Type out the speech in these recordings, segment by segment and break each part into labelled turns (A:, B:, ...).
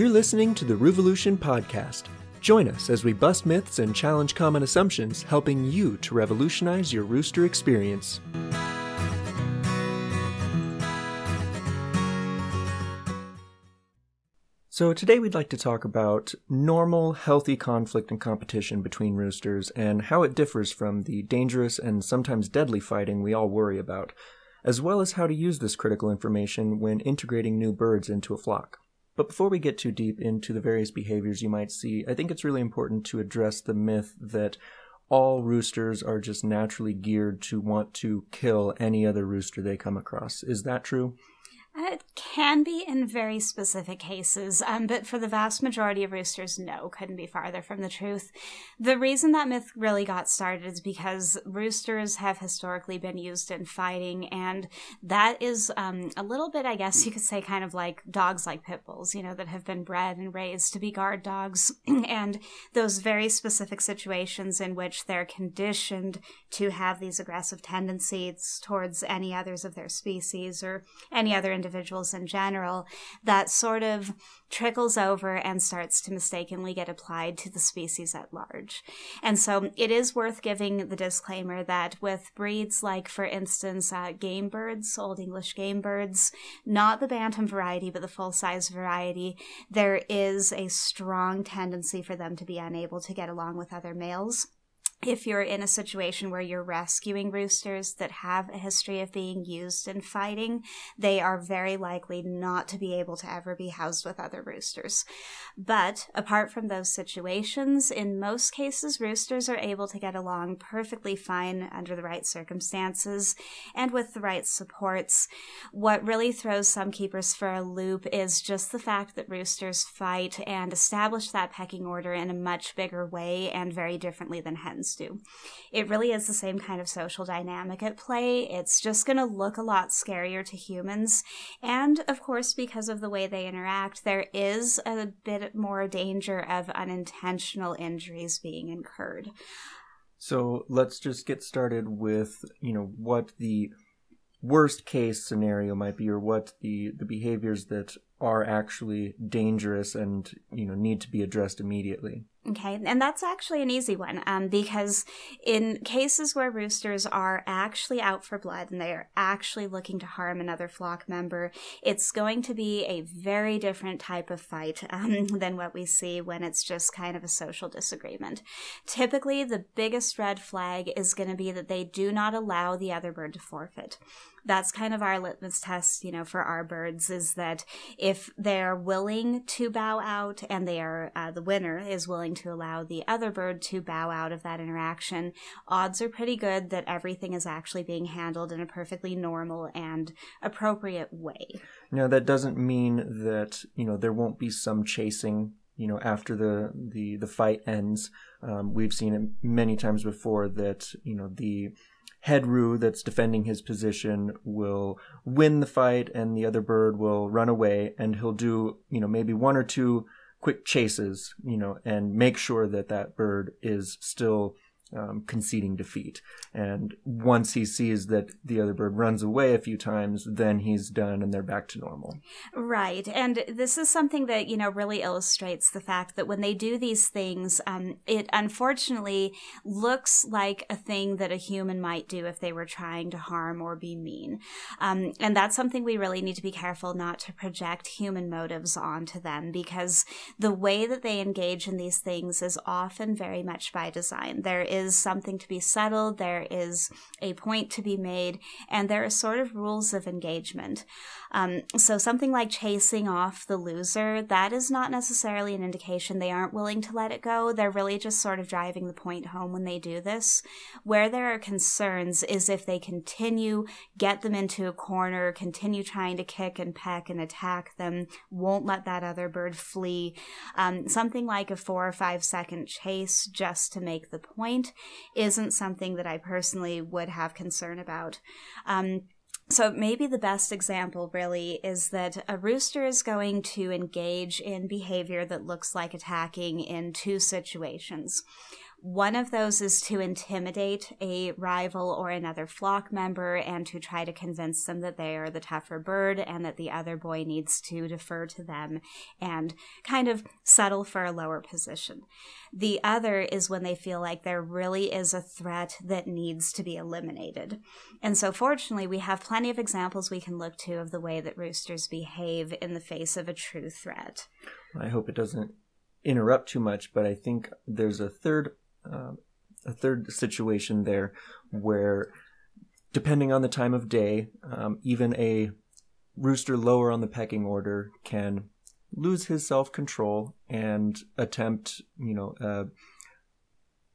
A: You're listening to the Roovolution Podcast. Join us as we bust myths and challenge common assumptions, helping you to revolutionize your rooster experience. So, today we'd like to talk about normal, healthy conflict and competition between roosters and how it differs from the dangerous and sometimes deadly fighting we all worry about, as well as how to use this critical information when integrating new birds into a flock. But before we get too deep into the various behaviors you might see, I think it's really important to address the myth that all roosters are just naturally geared to want to kill any other rooster they come across. Is that true?
B: It can be in very specific cases, um, but for the vast majority of roosters, no, couldn't be farther from the truth. The reason that myth really got started is because roosters have historically been used in fighting, and that is um, a little bit, I guess you could say, kind of like dogs like pit bulls, you know, that have been bred and raised to be guard dogs, and those very specific situations in which they're conditioned to have these aggressive tendencies towards any others of their species or any other individuals in general that sort of trickles over and starts to mistakenly get applied to the species at large. And so it is worth giving the disclaimer that with breeds like, for instance, uh, game birds, Old English game birds, not the bantam variety, but the full size variety, there is a strong tendency for them to be unable to get along with other males if you're in a situation where you're rescuing roosters that have a history of being used in fighting, they are very likely not to be able to ever be housed with other roosters. But apart from those situations, in most cases, roosters are able to get along perfectly fine under the right circumstances and with the right supports. What really throws some keepers for a loop is just the fact that roosters fight and establish that pecking order in a much bigger way and very differently than hens do. It really is the same kind of social dynamic at play. It's just going to look a lot scarier to humans. And of course, because of the way they interact, there is a bit more danger of unintentional injuries being incurred.
A: So let's just get started with, you know, what the worst case scenario might be or what the, the behaviors that are actually dangerous and, you know, need to be addressed immediately.
B: Okay, and that's actually an easy one um, because in cases where roosters are actually out for blood and they are actually looking to harm another flock member, it's going to be a very different type of fight um, than what we see when it's just kind of a social disagreement. Typically, the biggest red flag is going to be that they do not allow the other bird to forfeit that's kind of our litmus test, you know, for our birds is that if they're willing to bow out and they are, uh, the winner is willing to allow the other bird to bow out of that interaction, odds are pretty good that everything is actually being handled in a perfectly normal and appropriate way.
A: Now, that doesn't mean that, you know, there won't be some chasing you know after the the the fight ends um, we've seen it many times before that you know the head roo that's defending his position will win the fight and the other bird will run away and he'll do, you know, maybe one or two quick chases, you know, and make sure that that bird is still um, conceding defeat. And once he sees that the other bird runs away a few times, then he's done and they're back to normal.
B: Right. And this is something that, you know, really illustrates the fact that when they do these things, um, it unfortunately looks like a thing that a human might do if they were trying to harm or be mean. Um, and that's something we really need to be careful not to project human motives onto them because the way that they engage in these things is often very much by design. There is is something to be settled, there is a point to be made, and there are sort of rules of engagement. Um, so something like chasing off the loser, that is not necessarily an indication they aren't willing to let it go. They're really just sort of driving the point home when they do this. Where there are concerns is if they continue, get them into a corner, continue trying to kick and peck and attack them, won't let that other bird flee. Um, something like a four or five second chase just to make the point isn't something that I personally would have concern about. Um, so maybe the best example really is that a rooster is going to engage in behavior that looks like attacking in two situations. One of those is to intimidate a rival or another flock member and to try to convince them that they are the tougher bird and that the other boy needs to defer to them and kind of settle for a lower position. The other is when they feel like there really is a threat that needs to be eliminated. And so, fortunately, we have plenty of examples we can look to of the way that roosters behave in the face of a true threat.
A: I hope it doesn't interrupt too much, but I think there's a third um, a third situation there where, depending on the time of day, um, even a rooster lower on the pecking order can lose his self control and attempt, you know, uh,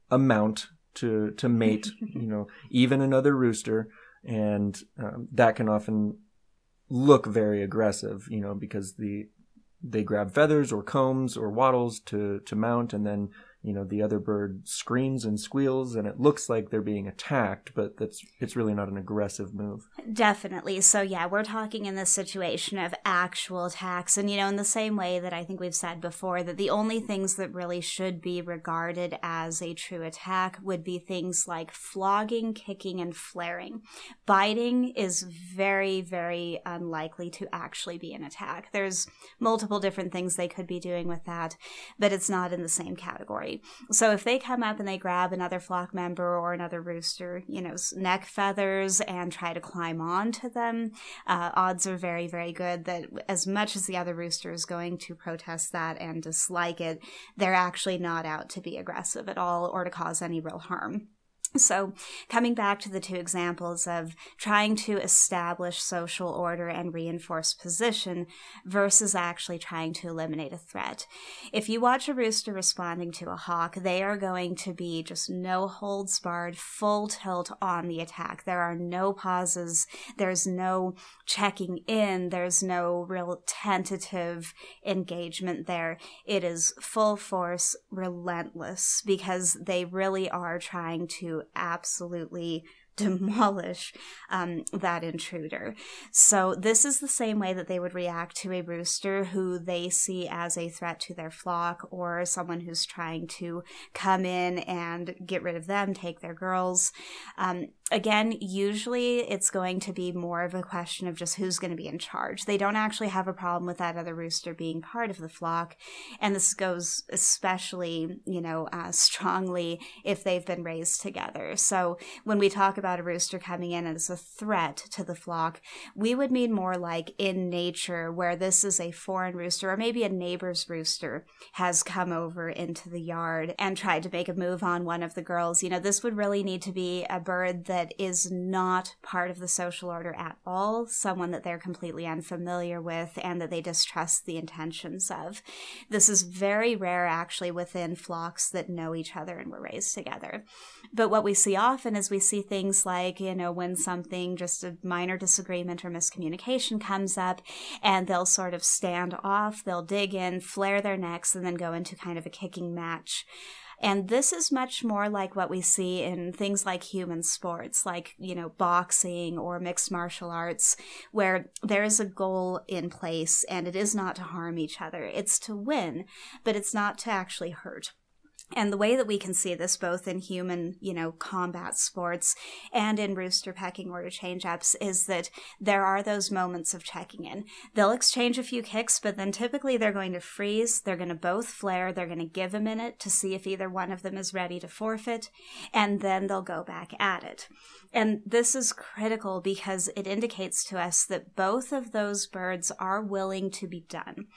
A: a mount to to mate, you know, even another rooster, and um, that can often look very aggressive, you know, because the they grab feathers or combs or wattles to to mount, and then you know the other bird screams and squeals and it looks like they're being attacked but that's it's really not an aggressive move.
B: Definitely. So yeah we're talking in this situation of actual attacks. And you know in the same way that i think we've said before that the only things that really should be regarded as a true attack would be things like flogging kicking and flaring. Biting is very very unlikely to actually be an attack. There's multiple different things they could be doing with that but it's not in the same category so if they come up and they grab another flock member or another rooster, you know, neck feathers and try to climb onto them, uh, odds are very, very good that as much as the other rooster is going to protest that and dislike it, they're actually not out to be aggressive at all or to cause any real harm. So, coming back to the two examples of trying to establish social order and reinforce position versus actually trying to eliminate a threat. If you watch a rooster responding to a hawk, they are going to be just no holds barred, full tilt on the attack. There are no pauses, there's no checking in, there's no real tentative engagement there. It is full force, relentless, because they really are trying to absolutely demolish um, that intruder. So, this is the same way that they would react to a rooster who they see as a threat to their flock or someone who's trying to come in and get rid of them, take their girls. Um, again, usually it's going to be more of a question of just who's going to be in charge. They don't actually have a problem with that other rooster being part of the flock. And this goes especially, you know, uh, strongly if they've been raised together. So when we talk about a rooster coming in as a threat to the flock, we would mean more like in nature, where this is a foreign rooster or maybe a neighbor's rooster has come over into the yard and tried to make a move on one of the girls. You know, this would really need to be a bird that that is not part of the social order at all, someone that they're completely unfamiliar with and that they distrust the intentions of. This is very rare actually within flocks that know each other and were raised together. But what we see often is we see things like, you know, when something, just a minor disagreement or miscommunication comes up, and they'll sort of stand off, they'll dig in, flare their necks, and then go into kind of a kicking match. And this is much more like what we see in things like human sports, like, you know, boxing or mixed martial arts, where there is a goal in place and it is not to harm each other. It's to win, but it's not to actually hurt. And the way that we can see this both in human, you know, combat sports and in rooster pecking order change ups is that there are those moments of checking in. They'll exchange a few kicks, but then typically they're going to freeze. They're going to both flare. They're going to give a minute to see if either one of them is ready to forfeit. And then they'll go back at it. And this is critical because it indicates to us that both of those birds are willing to be done.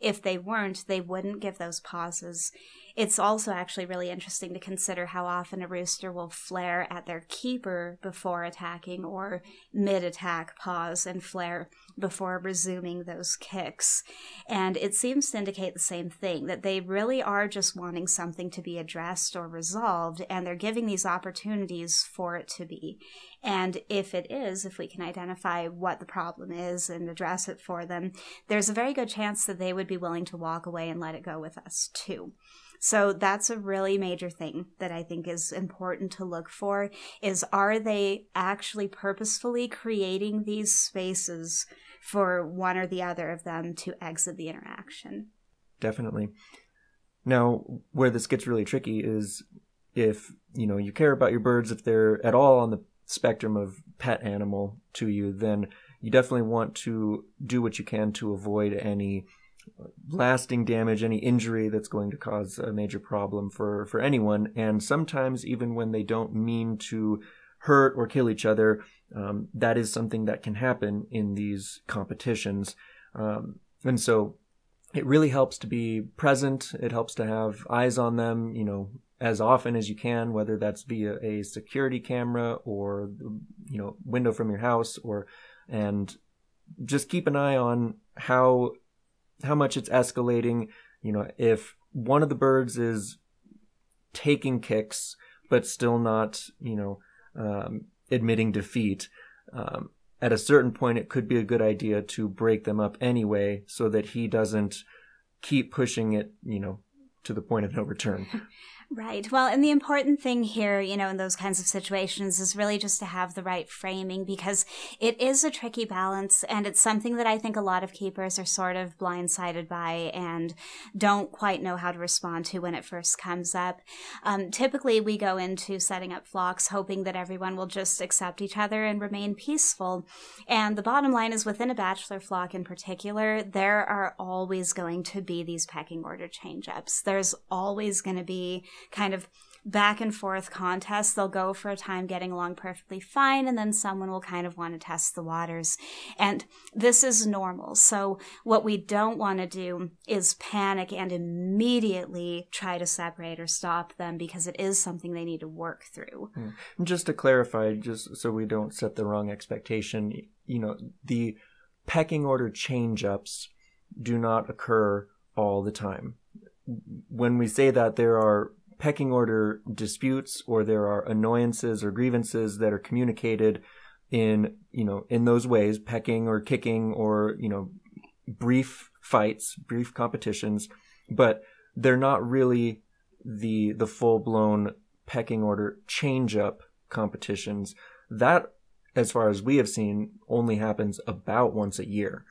B: If they weren't, they wouldn't give those pauses it's also actually really interesting to consider how often a rooster will flare at their keeper before attacking or mid attack pause and flare before resuming those kicks. And it seems to indicate the same thing that they really are just wanting something to be addressed or resolved, and they're giving these opportunities for it to be. And if it is, if we can identify what the problem is and address it for them, there's a very good chance that they would be willing to walk away and let it go with us too. So that's a really major thing that I think is important to look for is are they actually purposefully creating these spaces for one or the other of them to exit the interaction?
A: Definitely. Now, where this gets really tricky is if you know you care about your birds, if they're at all on the spectrum of pet animal to you, then you definitely want to do what you can to avoid any lasting damage, any injury that's going to cause a major problem for, for anyone. And sometimes, even when they don't mean to hurt or kill each other, um, that is something that can happen in these competitions. Um, and so it really helps to be present. It helps to have eyes on them, you know, as often as you can, whether that's via a security camera or, you know, window from your house or, and just keep an eye on how how much it's escalating. You know, if one of the birds is taking kicks but still not, you know, um, admitting defeat, um, at a certain point it could be a good idea to break them up anyway, so that he doesn't keep pushing it, you know, to the point of no return.
B: Right. Well, and the important thing here, you know, in those kinds of situations is really just to have the right framing because it is a tricky balance and it's something that I think a lot of keepers are sort of blindsided by and don't quite know how to respond to when it first comes up. Um, typically, we go into setting up flocks hoping that everyone will just accept each other and remain peaceful. And the bottom line is within a bachelor flock in particular, there are always going to be these pecking order change ups. There's always going to be kind of back and forth contests. They'll go for a time getting along perfectly fine, and then someone will kind of want to test the waters. And this is normal. So, what we don't want to do is panic and immediately try to separate or stop them because it is something they need to work through.
A: Hmm. Just to clarify, just so we don't set the wrong expectation, you know, the pecking order change ups do not occur all the time. When we say that, there are pecking order disputes or there are annoyances or grievances that are communicated in you know in those ways pecking or kicking or you know brief fights brief competitions but they're not really the the full blown pecking order change up competitions. That as far as we have seen only happens about once a year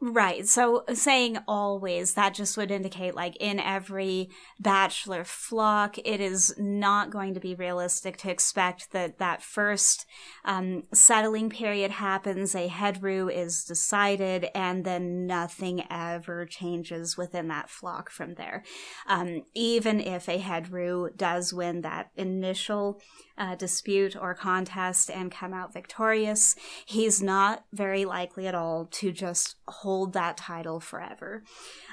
B: Right. So saying always, that just would indicate like in every bachelor flock, it is not going to be realistic to expect that that first um, settling period happens, a head roo is decided, and then nothing ever changes within that flock from there. Um, even if a head roo does win that initial uh, dispute or contest and come out victorious, he's not very likely at all to just hold that title forever.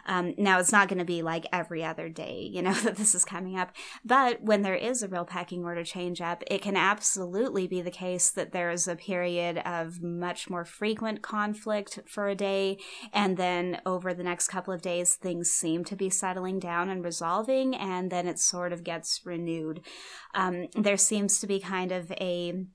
B: Um, now, it's not going to be like every other day, you know, that this is coming up. But when there is a real pecking order change up, it can absolutely be the case that there is a period of much more frequent conflict for a day. And then over the next couple of days, things seem to be settling down and resolving. And then it sort of gets renewed. Um, there seems to be kind of a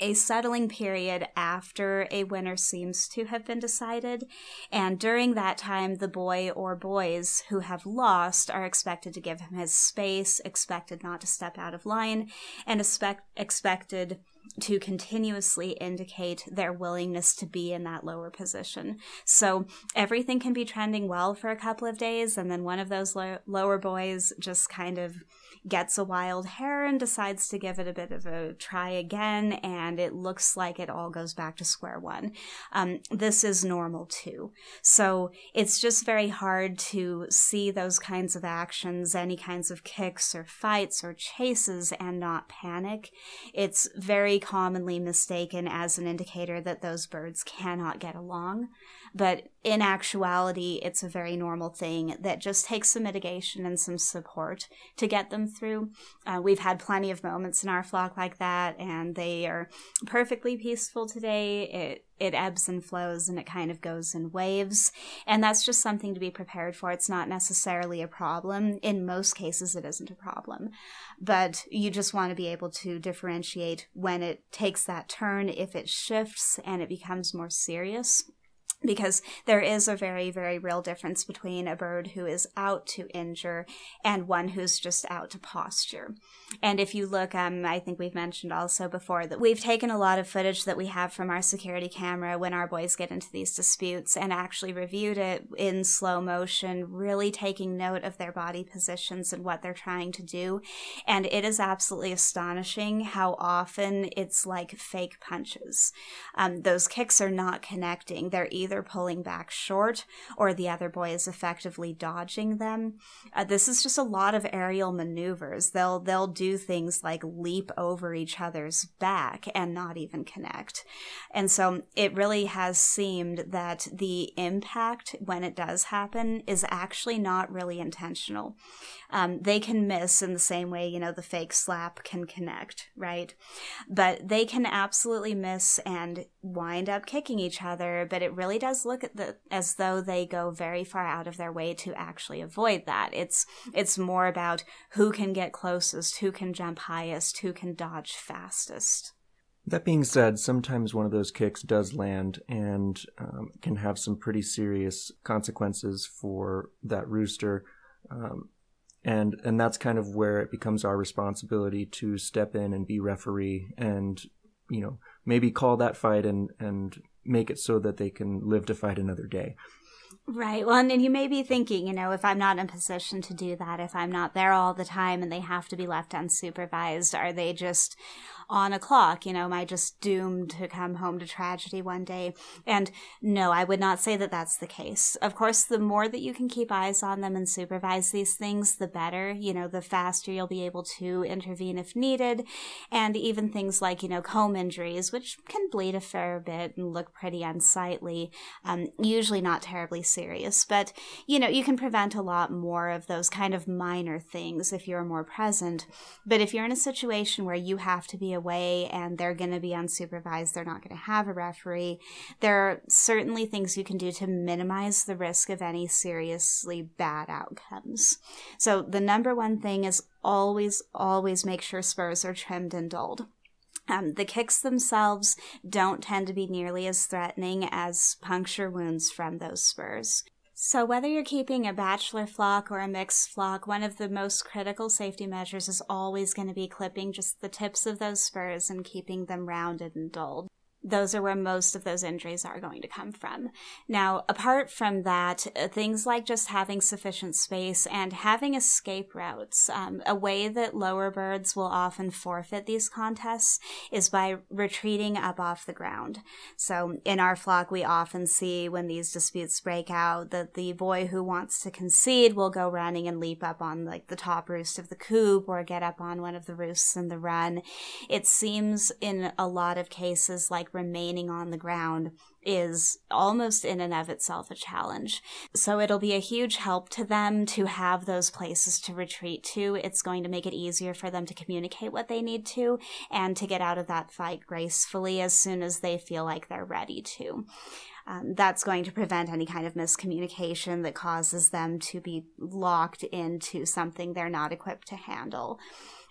B: a settling period after a winner seems to have been decided. And during that time, the boy or boys who have lost are expected to give him his space, expected not to step out of line, and expect, expected to continuously indicate their willingness to be in that lower position. So everything can be trending well for a couple of days, and then one of those lo- lower boys just kind of gets a wild hair and decides to give it a bit of a try again, and it looks like it all goes back to square one. Um, this is normal too. So it's just very hard to see those kinds of actions, any kinds of kicks or fights or chases, and not panic. It's very commonly mistaken as an indicator that those birds cannot get along. But in actuality, it's a very normal thing that just takes some mitigation and some support to get them through. Uh, we've had plenty of moments in our flock like that, and they are perfectly peaceful today. It it ebbs and flows and it kind of goes in waves. And that's just something to be prepared for. It's not necessarily a problem. In most cases, it isn't a problem. But you just want to be able to differentiate when it takes that turn, if it shifts and it becomes more serious because there is a very, very real difference between a bird who is out to injure and one who's just out to posture. And if you look, um, I think we've mentioned also before that we've taken a lot of footage that we have from our security camera when our boys get into these disputes and actually reviewed it in slow motion, really taking note of their body positions and what they're trying to do. And it is absolutely astonishing how often it's like fake punches. Um, those kicks are not connecting. They're either pulling back short or the other boy is effectively dodging them. Uh, this is just a lot of aerial maneuvers. They'll, they'll do things like leap over each other's back and not even connect. And so it really has seemed that the impact when it does happen is actually not really intentional. Um, they can miss in the same way, you know, the fake slap can connect, right? But they can absolutely miss and wind up kicking each other, but it really does look at the, as though they go very far out of their way to actually avoid that. It's, it's more about who can get closest, who can jump highest, who can dodge fastest.
A: That being said, sometimes one of those kicks does land and um, can have some pretty serious consequences for that rooster. Um, and and that's kind of where it becomes our responsibility to step in and be referee and you know maybe call that fight and and make it so that they can live to fight another day
B: Right. Well, and, you may be thinking, you know, if I'm not in position to do that, if I'm not there all the time and they have to be left unsupervised, are they just on a clock? You know, am I just doomed to come home to tragedy one day? And no, I would not say that that's the case. Of course, the more that you can keep eyes on them and supervise these things, the better. You know, the faster you'll be able to intervene if needed. And even things like, you know, comb injuries, which can bleed a fair bit and look pretty unsightly, um, usually not terribly serious. But, you know, you can prevent a lot more of those kind of minor things if you're more present. But if you're in a situation where you have to be away and they're going to be unsupervised, they're not going to have a referee. There are certainly things you can do to minimize the risk of any seriously bad outcomes. So the number one thing is always, always make sure spurs are trimmed and dulled. Um, the kicks themselves don't tend to be nearly as threatening as puncture wounds from those spurs. So, whether you're keeping a bachelor flock or a mixed flock, one of the most critical safety measures is always going to be clipping just the tips of those spurs and keeping them rounded and dulled those are where most of those injuries are going to come from. Now, apart from that, uh, things like just having sufficient space and having escape routes. Um, a way that lower birds will often forfeit these contests is by retreating up off the ground. So, in our flock, we often see when these disputes break out that the boy who wants to concede will go running and leap up on like the top roost of the coop or get up on one of the roosts in the run. It seems in a lot of cases like remaining on the ground is almost in and of itself a challenge. So it'll be a huge help to them to have those places to retreat to. It's going to make it easier for them to communicate what they need to and to get out of that fight gracefully as soon as they feel like they're ready to. Um, that's going to prevent any kind of miscommunication that causes them to be locked into something they're not equipped to handle.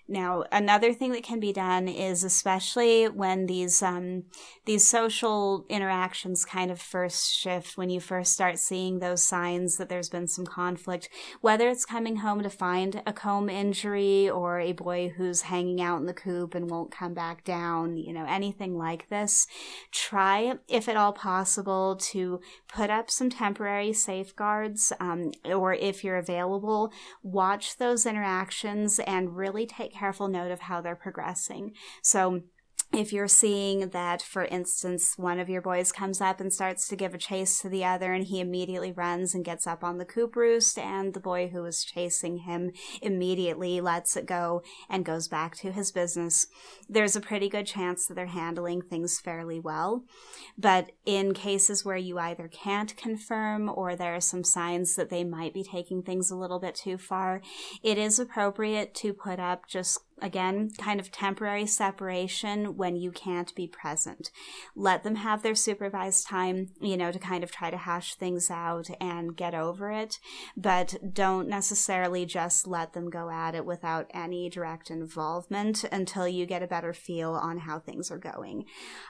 B: Now, another thing that can be done is especially when these um, these social interactions kind of first shift, when you first start seeing those signs that there's been some conflict, whether it's coming home to find a comb injury or a boy who's hanging out in the coop and won't come back down, you know, anything like this, try, if at all possible, to put up some temporary safeguards, um, or if you're available, watch those interactions and really take careful note of how they're progressing. So if you're seeing that, for instance, one of your boys comes up and starts to give a chase to the other, and he immediately runs and gets up on the coop roost, and the boy who was chasing him immediately lets it go and goes back to his business, there's a pretty good chance that they're handling things fairly well. But in cases where you either can't confirm or there are some signs that they might be taking things a little bit too far, it is appropriate to put up just again, kind of temporary separation when you can't be present. Let them have their supervised time, you know, to kind of try to hash things out and get over it, but don't necessarily just let them go at it without any direct involvement until you get a better feel on how things are going.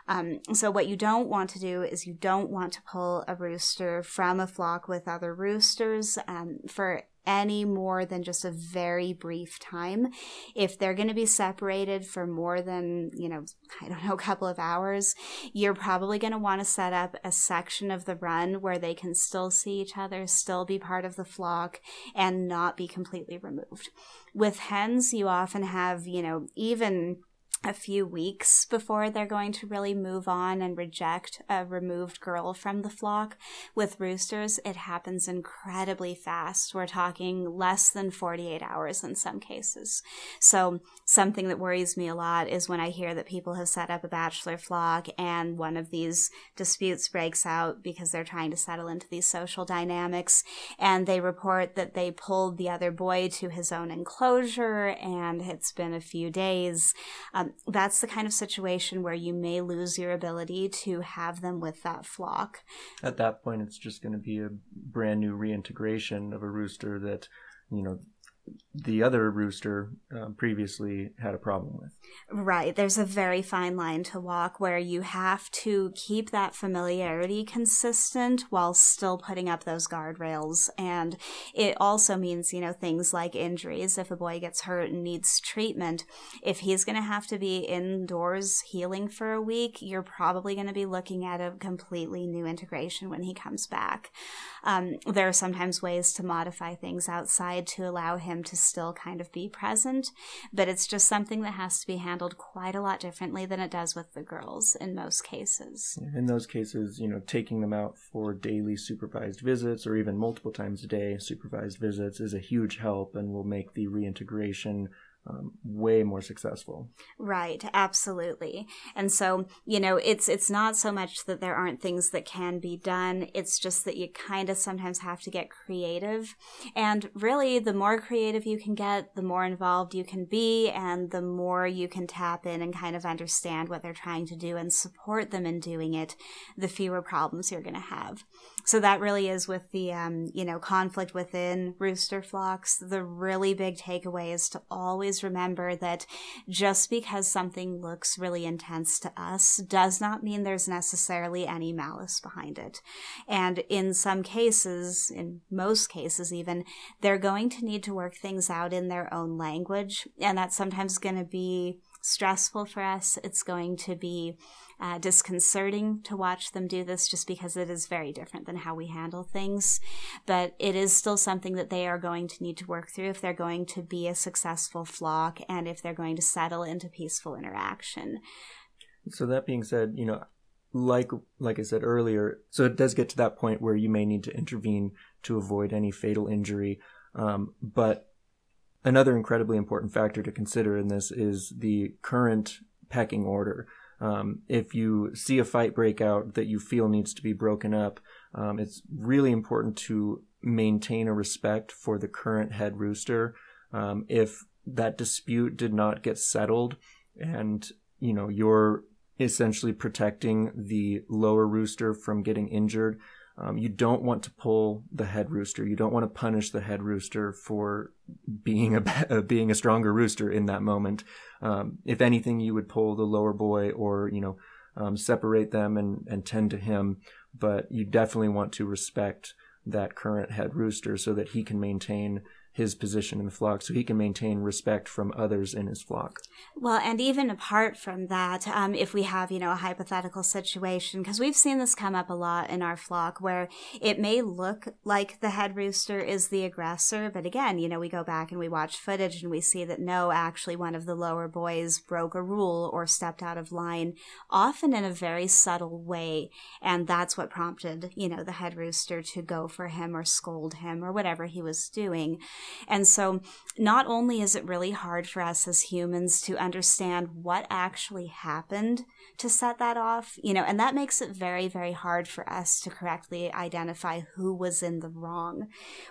B: Um, so, what you don't want to do is you don't want to pull a rooster from a flock with other roosters um, for any more than just a very brief time. If they're going to be separated for more than, you know, I don't know, a couple of hours, you're probably going to want to set up a section of the run where they can still see each other, still be part of the flock, and not be completely removed. With hens, you often have, you know, even a few weeks before they're going to really move on and reject a removed girl from the flock. With roosters, it happens incredibly fast. We're talking less than 48 hours in some cases. So, something that worries me a lot is when I hear that people have set up a bachelor flock and one of these disputes breaks out because they're trying to settle into these social dynamics and they report that they pulled the other boy to his own enclosure and it's been a few days. Um, that's the kind of situation where you may lose your ability to have them with that flock.
A: At that point, it's just going to be a brand new reintegration of a rooster that, you know, the other rooster uh, previously had a problem with.
B: Right. There's a very fine line to walk where you have to keep that familiarity consistent while still putting up those guardrails. And it also means, you know, things like injuries. If a boy gets hurt and needs treatment, if he's going to have to be indoors healing for a week, you're probably going to be looking at a completely new integration when he comes back. Um, there are sometimes ways to modify things outside to allow him to still kind of be present, but it's just something that has to be handled quite a lot differently than it does with the girls in most cases.
A: In those cases, you know, taking them out for daily supervised visits or even multiple times a day supervised visits is a huge help and will make the reintegration um, way more successful.
B: Right, absolutely. And so, you know, it's it's not so much that there aren't things that can be done, it's just that you kind of sometimes have to get creative. And really, the more creative you can get, the more involved you can be and the more you can tap in and kind of understand what they're trying to do and support them in doing it, the fewer problems you're going to have. So that really is with the, um, you know, conflict within rooster flocks. The really big takeaway is to always remember that just because something looks really intense to us does not mean there's necessarily any malice behind it. And in some cases, in most cases even, they're going to need to work things out in their own language. And that's sometimes going to be stressful for us. It's going to be uh, disconcerting to watch them do this just because it is very different than how we handle things. But it is still something that they are going to need to work through if they're going to be a successful flock and if they're going to settle into peaceful interaction.
A: So that being said, you know, like like I said earlier, so it does get to that point where you may need to intervene to avoid any fatal injury. Um, but Another incredibly important factor to consider in this is the current pecking order. Um, if you see a fight break out that you feel needs to be broken up, um, it's really important to maintain a respect for the current head rooster. Um, if that dispute did not get settled and you know you're essentially protecting the lower rooster from getting injured um, you don't want to pull the head rooster. You don't want to punish the head rooster for being a being a stronger rooster in that moment. Um, if anything, you would pull the lower boy or you know um, separate them and and tend to him. But you definitely want to respect that current head rooster so that he can maintain his position in the flock so he can maintain respect from others in his flock.
B: Well, and even apart from that, um, if we have, you know, a hypothetical situation, because we've seen this come up a lot in our flock where it may look like the head rooster is the aggressor, but again, you know, we go back and we watch footage and we see that no, actually one of the lower boys broke a rule or stepped out of line, often in a very subtle way. And that's what prompted, you know, the head rooster to go for him or scold him or whatever he was doing. And so not only is it really hard for us as humans to understand what actually happened to set that off, you know, and that makes it very, very hard for us to correctly identify who was in the wrong.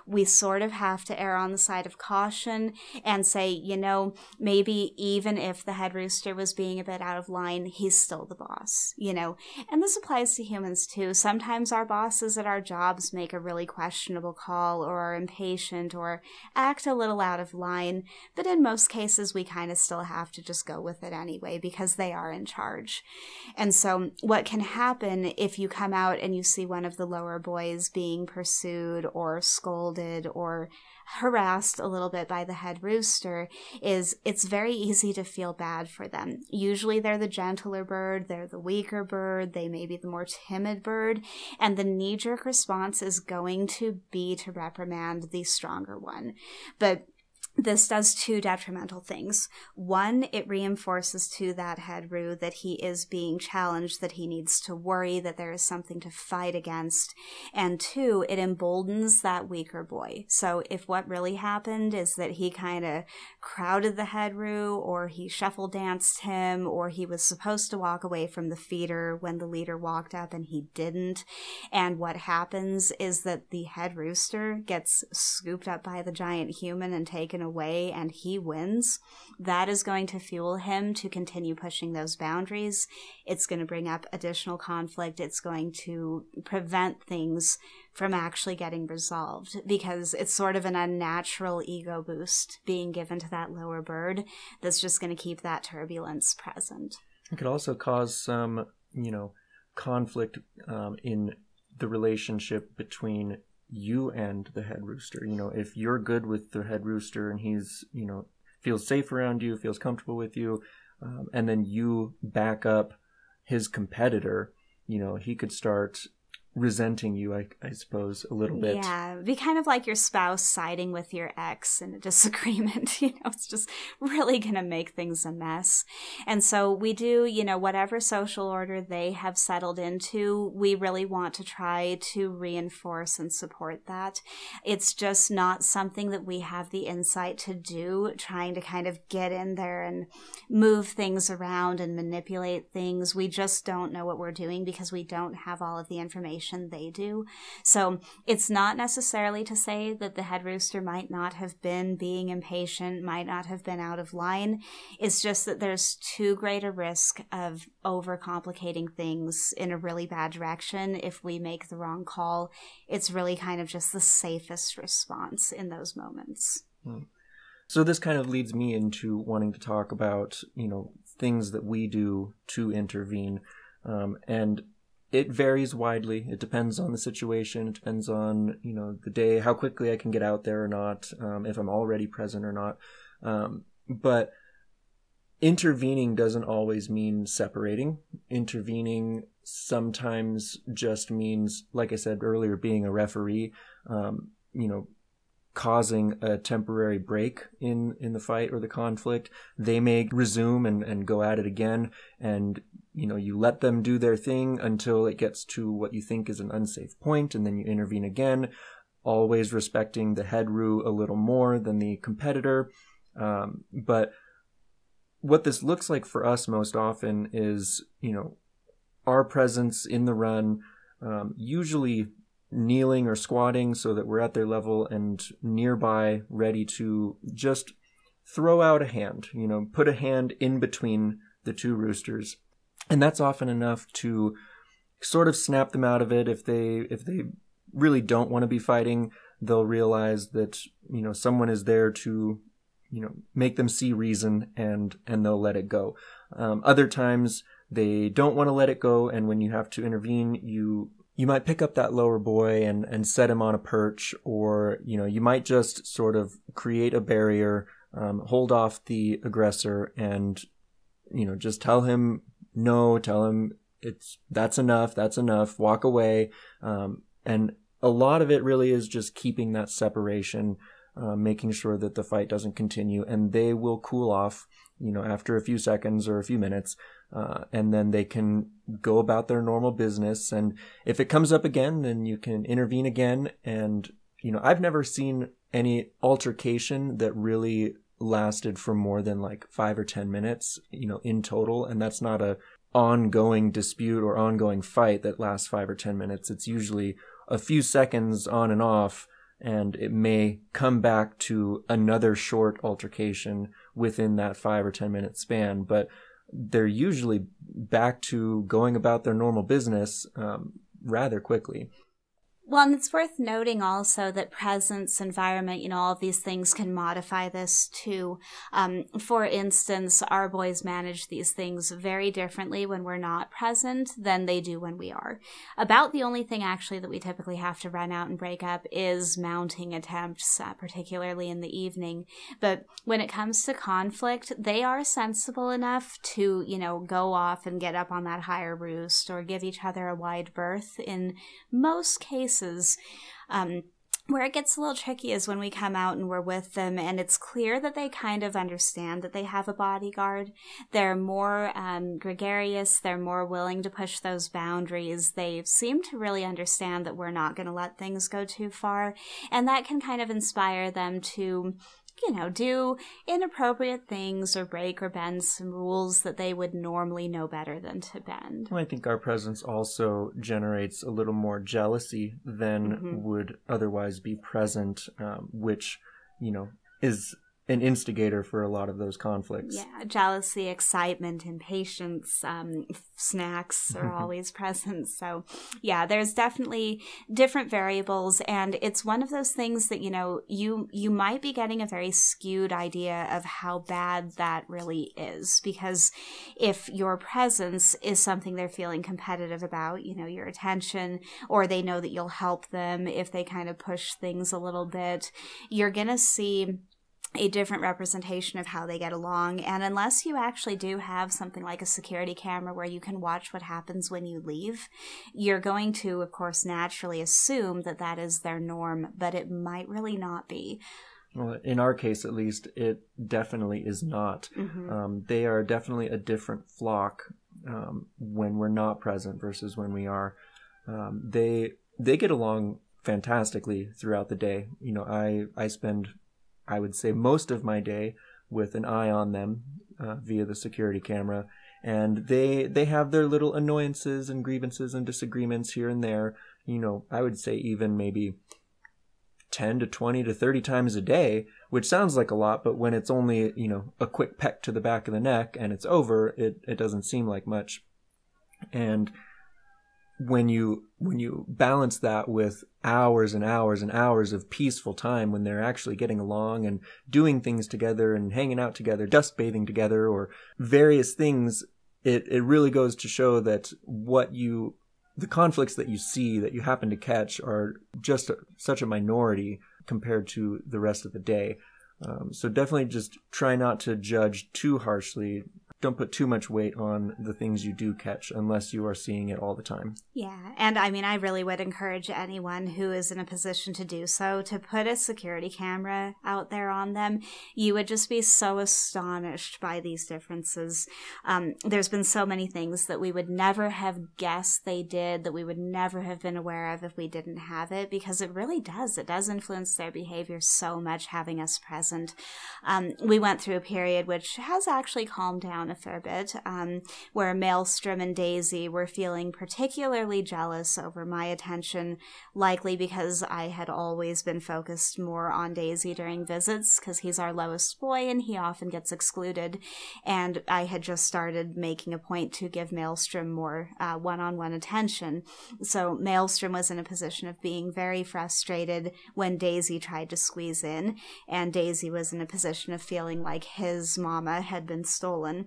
B: We sort of have to err on the side of caution and say, you know, maybe even if the head rooster was being a bit out of line, he's still the boss, you know, and this applies to humans too. Sometimes our bosses at our jobs make a really questionable call or are impatient or act a little out of line, but in most cases, we kind of still have to just go with it anyway because they are in charge. And so, what can happen if you come out and you see one of the lower boys being pursued or scolded or harassed a little bit by the head rooster is it's very easy to feel bad for them. Usually they're the gentler bird, they're the weaker bird, they may be the more timid bird, and the knee jerk response is going to be to reprimand the stronger one. But this does two detrimental things. One, it reinforces to that head roo that he is being challenged, that he needs to worry, that there is something to fight against. And two, it emboldens that weaker boy. So if what really happened is that he kind of crowded the head roo, or he shuffle danced him, or he was supposed to walk away from the feeder when the leader walked up and he didn't, and what happens is that the head rooster gets scooped up by the giant human and taken away and he wins, that is going to fuel him to continue pushing those boundaries. It's going to bring up additional conflict. It's going to prevent things from actually getting resolved because it's sort of an unnatural ego boost being given to that lower bird that's just going to keep that turbulence present.
A: It could also cause some, you know, conflict um, in the relationship between you and the head rooster. You know, if you're good with the head rooster and he's, you know, feels safe around you, feels comfortable with you, um, and then you back up his competitor, you know, he could start resenting you, I, I suppose, a little bit.
B: Yeah, be kind of like your spouse siding with your ex in a disagreement. you know, it's just really going to make things a mess. And so we do, you know, whatever social order they have settled into, we really want to try to reinforce and support that. It's just not something that we have the insight to do, trying to kind of get in there and move things around and manipulate things. We just don't know what we're doing because we don't have all of the information they do. So it's not necessarily to say that the head rooster might not have been being impatient, might not have been out of line. It's just that there's too great a risk of overcomplicating things in a really bad direction if we make the wrong call. It's really kind of just the safest response in those moments.
A: Hmm. So this kind of leads me into wanting to talk about, you know, things that we do to intervene. Um, and it varies widely. It depends on the situation. It depends on you know the day, how quickly I can get out there or not, um, if I'm already present or not. Um, but intervening doesn't always mean separating. Intervening sometimes just means, like I said earlier, being a referee. Um, you know, causing a temporary break in in the fight or the conflict they may resume and and go at it again. And you know you let them do their thing until it gets to what you think is an unsafe point and then you intervene again always respecting the head roo a little more than the competitor. Um, but what this looks like for us most often is you know our presence in the run um, usually kneeling or squatting so that we're at their level and nearby, ready to just throw out a hand, you know, put a hand in between the two roosters. And that's often enough to sort of snap them out of it if they if they really don't want to be fighting, they'll realize that, you know, someone is there to you know make them see reason and and they'll let it go um, other times they don't want to let it go and when you have to intervene you you might pick up that lower boy and, and set him on a perch, or you know, you might just sort of create a barrier, um, hold off the aggressor, and you know, just tell him no, tell him it's that's enough, that's enough, walk away, um, and a lot of it really is just keeping that separation, uh, making sure that the fight doesn't continue, and they will cool off, you know, after a few seconds or a few minutes, uh, and then they can go about their normal business. And if it comes up again, then you can intervene again and you know, I've never seen any altercation that really lasted for more than like five or 10 minutes, you know, in total. And that's not a ongoing dispute or ongoing fight that lasts five or 10 minutes. It's usually a few seconds on and off, and it may come back to another short altercation within that five or 10 minute span. But they're usually back to going about their normal business um, rather quickly.
B: Well, and it's worth noting also that presence, environment, you know, all of these things can modify this too. Um, for instance, our boys manage these things very differently when we're not present than they do when we are. About the only thing actually that we typically have to run out and break up is mounting attempts, uh, particularly in the evening. But when it comes to conflict, they are sensible enough to, you know, go off and get up on that higher roost or give each other a wide berth in most cases Um, where it gets a little tricky is when we come out and we're with them, and it's clear that they kind of understand that they have a bodyguard. They're more um, gregarious, they're more willing to push those boundaries. They seem to really understand that we're not going to let things go too far, and that can kind of inspire them to you know, do inappropriate things or break or bend some rules that they would normally know better than to bend.
A: Well, I think our presence also generates a little more jealousy than mm-hmm. would otherwise be present, um, which, you know, is an instigator for a lot of those conflicts.
B: Yeah, jealousy, excitement, impatience, um, snacks are always present. So, yeah, there's definitely different variables, and it's one of those things that you know you you might be getting a very skewed idea of how bad that really is because if your presence is something they're feeling competitive about, you know, your attention, or they know that you'll help them if they kind of push things a little bit, you're gonna see a different representation of how they get along. And unless you actually do have something like a security camera where you can watch what happens when you leave, you're going to, of course, naturally assume that that is their norm, but it might really not be.
A: Well, in our case, at least, it definitely is not. Mm-hmm. Um, they are definitely a different flock um, when we're not present versus when we are. Um, they they get along fantastically throughout the day. You know, I I spend I would say most of my day with an eye on them uh, via the security camera, and they they have their little annoyances and grievances and disagreements here and there. You know, I would say even maybe 10 to 20 to 30 times a day, which sounds like a lot, but when it's only, you know, a quick peck to the back of the neck and it's over, it, it doesn't seem like much. And when you when you balance that with hours and hours and hours of peaceful time when they're actually getting along and doing things together and hanging out together, dust bathing together or various things, it, it really goes to show that what you the conflicts that you see that you happen to catch are just a, such a minority compared to the rest of the day. Um, so definitely just try not to judge too harshly don't put too much weight on the things you do catch unless you are seeing it all the time.
B: Yeah. And I mean, I really would encourage anyone who is in a position to do so to put a security camera out there on them. You would just be so astonished by these differences. Um, there's been so many things that we would never have guessed they did, that we would never have been aware of if we didn't have it, because it really does. It does influence their behavior so much having us present. Um, we went through a period which has actually calmed down a fair bit, um, where Maelstrom and Daisy were feeling particularly jealous over my attention, likely because I had always been focused more on Daisy during visits, because he's our lowest boy and he often gets excluded. And I had just started making a point to give Maelstrom more one on one attention. So Maelstrom was in a position of being very frustrated when Daisy tried to squeeze in, and Daisy was in a position of feeling like his mama had been stolen.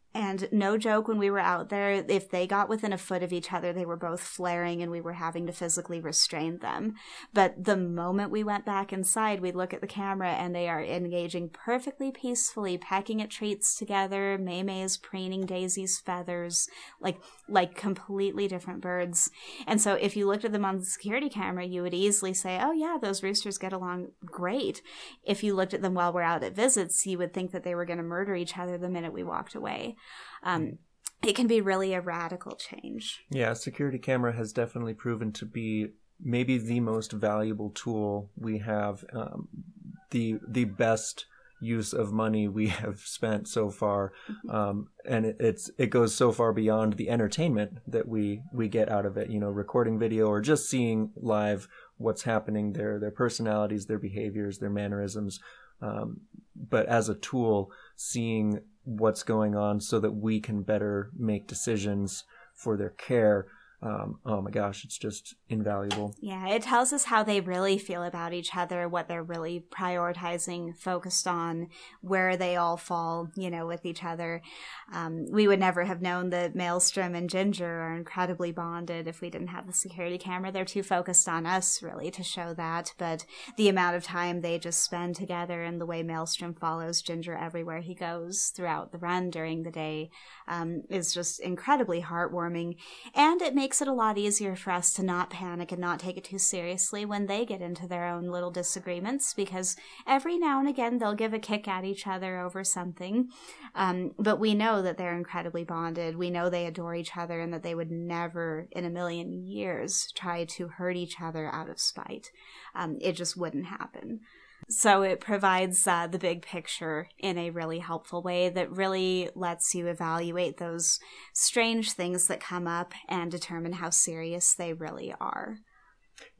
B: And no joke, when we were out there, if they got within a foot of each other, they were both flaring and we were having to physically restrain them. But the moment we went back inside, we'd look at the camera and they are engaging perfectly peacefully, pecking at treats together. May May is preening Daisy's feathers, like, like completely different birds. And so if you looked at them on the security camera, you would easily say, oh yeah, those roosters get along great. If you looked at them while we're out at visits, you would think that they were going to murder each other the minute we walked away um, it can be really a radical change.
A: Yeah, security camera has definitely proven to be maybe the most valuable tool we have, um, the the best use of money we have spent so far, um, and it, it's it goes so far beyond the entertainment that we we get out of it. You know, recording video or just seeing live what's happening, their their personalities, their behaviors, their mannerisms. Um, but as a tool, seeing what's going on so that we can better make decisions for their care um, oh my gosh, it's just invaluable.
B: Yeah, it tells us how they really feel about each other, what they're really prioritizing, focused on, where they all fall, you know, with each other. Um, we would never have known that Maelstrom and Ginger are incredibly bonded if we didn't have the security camera. They're too focused on us, really, to show that. But the amount of time they just spend together and the way Maelstrom follows Ginger everywhere he goes throughout the run during the day um, is just incredibly heartwarming. And it makes makes it a lot easier for us to not panic and not take it too seriously when they get into their own little disagreements because every now and again they'll give a kick at each other over something. Um, but we know that they're incredibly bonded. We know they adore each other and that they would never in a million years try to hurt each other out of spite. Um, it just wouldn't happen. So it provides uh, the big picture in a really helpful way that really lets you evaluate those strange things that come up and determine how serious they really are.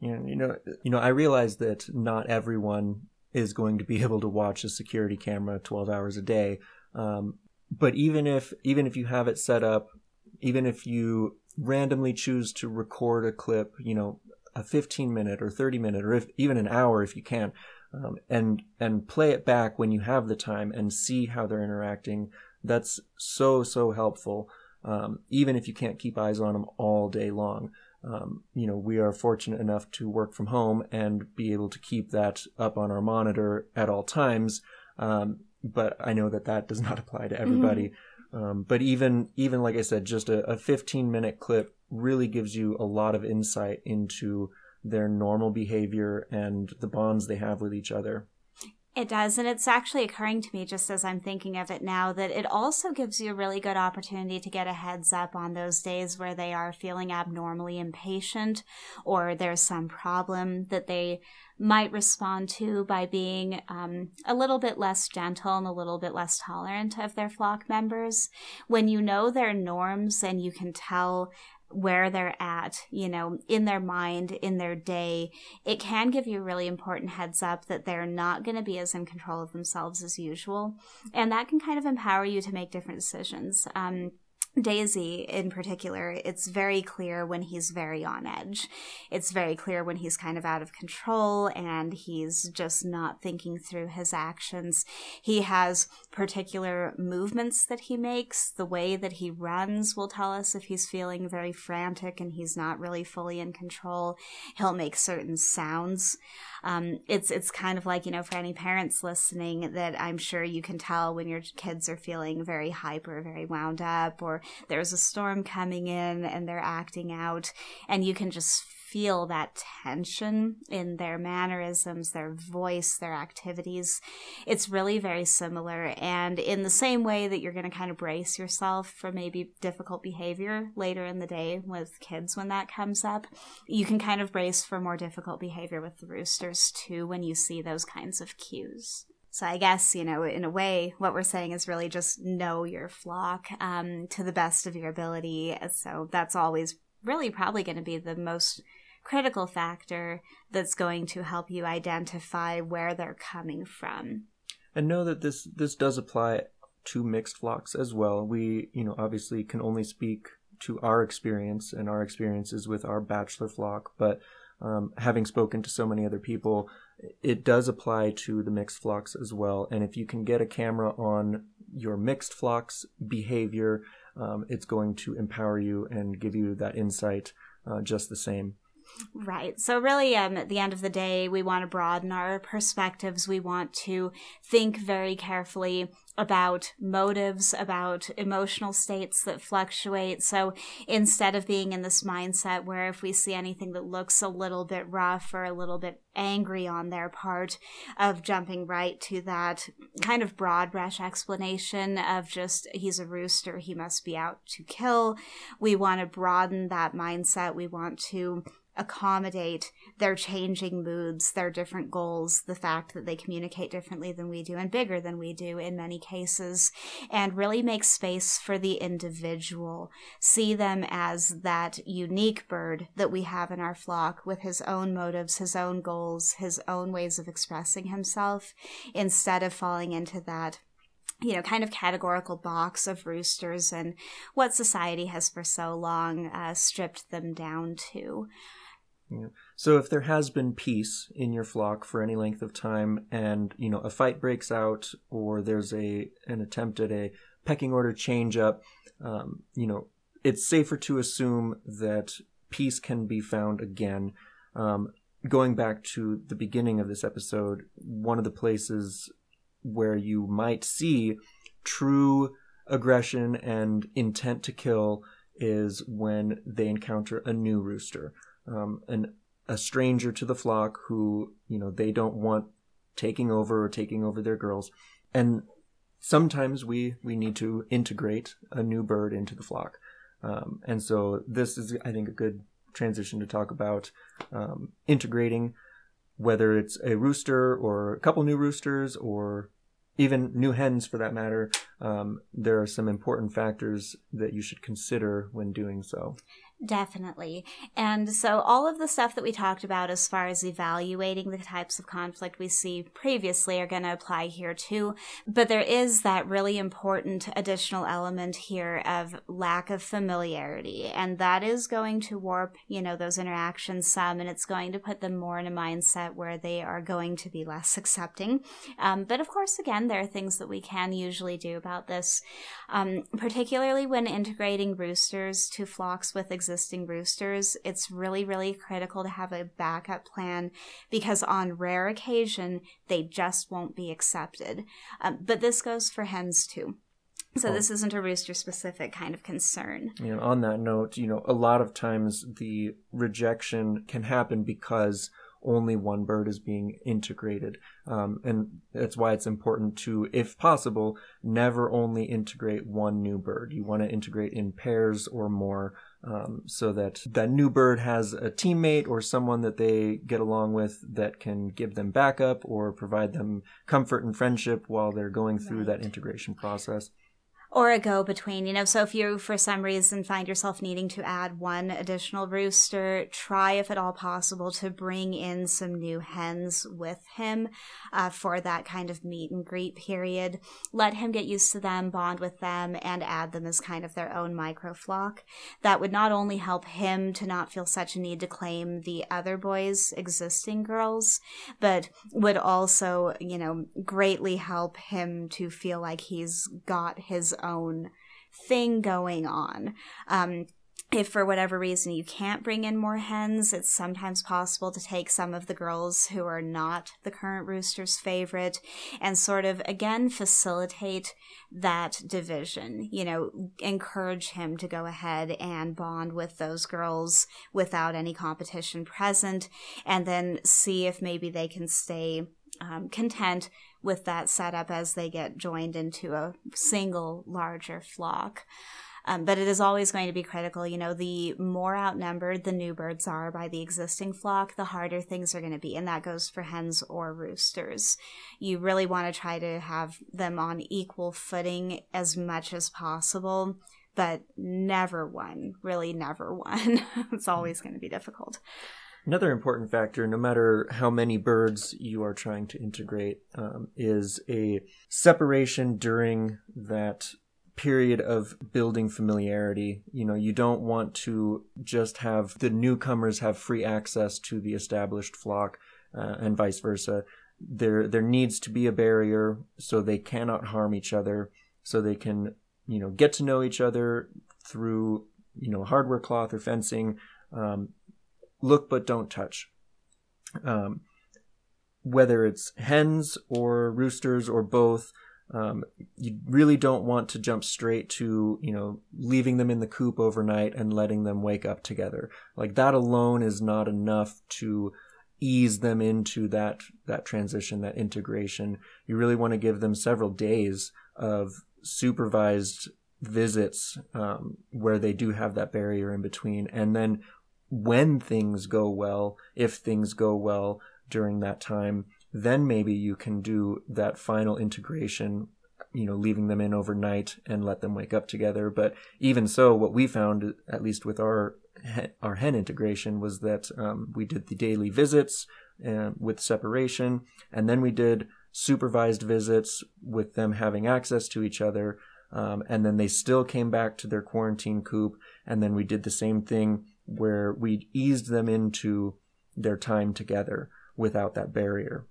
A: Yeah, you know, you know, I realize that not everyone is going to be able to watch a security camera 12 hours a day. Um, but even if even if you have it set up, even if you randomly choose to record a clip, you know, a 15 minute or 30 minute or if, even an hour if you can, um, and and play it back when you have the time and see how they're interacting. That's so so helpful. Um, even if you can't keep eyes on them all day long. Um, you know, we are fortunate enough to work from home and be able to keep that up on our monitor at all times. Um, but I know that that does not apply to everybody. Mm-hmm. Um, but even even like I said, just a, a 15 minute clip really gives you a lot of insight into their normal behavior and the bonds they have with each other.
B: It does. And it's actually occurring to me just as I'm thinking of it now that it also gives you a really good opportunity to get a heads up on those days where they are feeling abnormally impatient or there's some problem that they might respond to by being um, a little bit less gentle and a little bit less tolerant of their flock members. When you know their norms and you can tell where they're at, you know, in their mind, in their day, it can give you a really important heads up that they're not going to be as in control of themselves as usual. And that can kind of empower you to make different decisions. Um, Daisy in particular, it's very clear when he's very on edge. It's very clear when he's kind of out of control and he's just not thinking through his actions. He has particular movements that he makes. The way that he runs will tell us if he's feeling very frantic and he's not really fully in control. He'll make certain sounds. Um, it's it's kind of like you know for any parents listening that I'm sure you can tell when your kids are feeling very hyper, very wound up, or there's a storm coming in and they're acting out, and you can just feel that tension in their mannerisms, their voice, their activities. It's really very similar. And in the same way that you're going to kind of brace yourself for maybe difficult behavior later in the day with kids when that comes up, you can kind of brace for more difficult behavior with the roosters too when you see those kinds of cues. So I guess, you know, in a way, what we're saying is really just know your flock um, to the best of your ability. So that's always really probably going to be the most critical factor that's going to help you identify where they're coming from.
A: And know that this this does apply to mixed flocks as well. We, you know, obviously can only speak to our experience and our experiences with our bachelor flock, but um, having spoken to so many other people, it does apply to the mixed flocks as well. And if you can get a camera on your mixed flocks behavior, um, it's going to empower you and give you that insight uh, just the same.
B: Right. So, really, um, at the end of the day, we want to broaden our perspectives. We want to think very carefully about motives, about emotional states that fluctuate. So, instead of being in this mindset where if we see anything that looks a little bit rough or a little bit angry on their part, of jumping right to that kind of broad brush explanation of just he's a rooster, he must be out to kill. We want to broaden that mindset. We want to accommodate their changing moods, their different goals, the fact that they communicate differently than we do and bigger than we do in many cases, and really make space for the individual. See them as that unique bird that we have in our flock with his own motives, his own goals, his own ways of expressing himself, instead of falling into that you know, kind of categorical box of roosters and what society has for so long uh, stripped them down to.
A: Yeah. So if there has been peace in your flock for any length of time, and you know a fight breaks out, or there's a an attempt at a pecking order change up, um, you know it's safer to assume that peace can be found again. Um, going back to the beginning of this episode, one of the places where you might see true aggression and intent to kill is when they encounter a new rooster, um, an a stranger to the flock who you know they don't want taking over or taking over their girls, and sometimes we we need to integrate a new bird into the flock, um, and so this is I think a good transition to talk about um, integrating whether it's a rooster or a couple new roosters or even new hens for that matter, um, there are some important factors that you should consider when doing so.
B: Definitely. And so, all of the stuff that we talked about as far as evaluating the types of conflict we see previously are going to apply here too. But there is that really important additional element here of lack of familiarity. And that is going to warp, you know, those interactions some, and it's going to put them more in a mindset where they are going to be less accepting. Um, but of course, again, there are things that we can usually do about this, um, particularly when integrating roosters to flocks with existing existing roosters, it's really, really critical to have a backup plan because on rare occasion, they just won't be accepted. Um, but this goes for hens too. So oh. this isn't a rooster specific kind of concern.
A: And on that note, you know, a lot of times the rejection can happen because only one bird is being integrated. Um, and that's why it's important to, if possible, never only integrate one new bird. You want to integrate in pairs or more um, so that that new bird has a teammate or someone that they get along with that can give them backup or provide them comfort and friendship while they're going through right. that integration process
B: or a go between. You know, so if you for some reason find yourself needing to add one additional rooster, try if at all possible to bring in some new hens with him uh, for that kind of meet and greet period. Let him get used to them, bond with them, and add them as kind of their own micro flock. That would not only help him to not feel such a need to claim the other boys' existing girls, but would also, you know, greatly help him to feel like he's got his own thing going on. Um, if for whatever reason you can't bring in more hens, it's sometimes possible to take some of the girls who are not the current rooster's favorite and sort of again facilitate that division. You know, encourage him to go ahead and bond with those girls without any competition present and then see if maybe they can stay um, content with that setup as they get joined into a single larger flock. Um, but it is always going to be critical. You know, the more outnumbered the new birds are by the existing flock, the harder things are going to be. And that goes for hens or roosters. You really want to try to have them on equal footing as much as possible, but never one, really never one. it's always going to be difficult.
A: Another important factor, no matter how many birds you are trying to integrate, um, is a separation during that period of building familiarity. You know, you don't want to just have the newcomers have free access to the established flock uh, and vice versa. There, there needs to be a barrier so they cannot harm each other, so they can, you know, get to know each other through, you know, hardware cloth or fencing, um, look but don't touch. Um, whether it's hens or roosters or both, um, you really don't want to jump straight to you know leaving them in the coop overnight and letting them wake up together. Like that alone is not enough to ease them into that that transition, that integration. You really want to give them several days of supervised visits um, where they do have that barrier in between, and then when things go well, if things go well during that time, then maybe you can do that final integration you know leaving them in overnight and let them wake up together. But even so what we found at least with our our hen integration was that um, we did the daily visits uh, with separation and then we did supervised visits with them having access to each other um, and then they still came back to their quarantine coop and then we did the same thing where we eased them into their time together without that barrier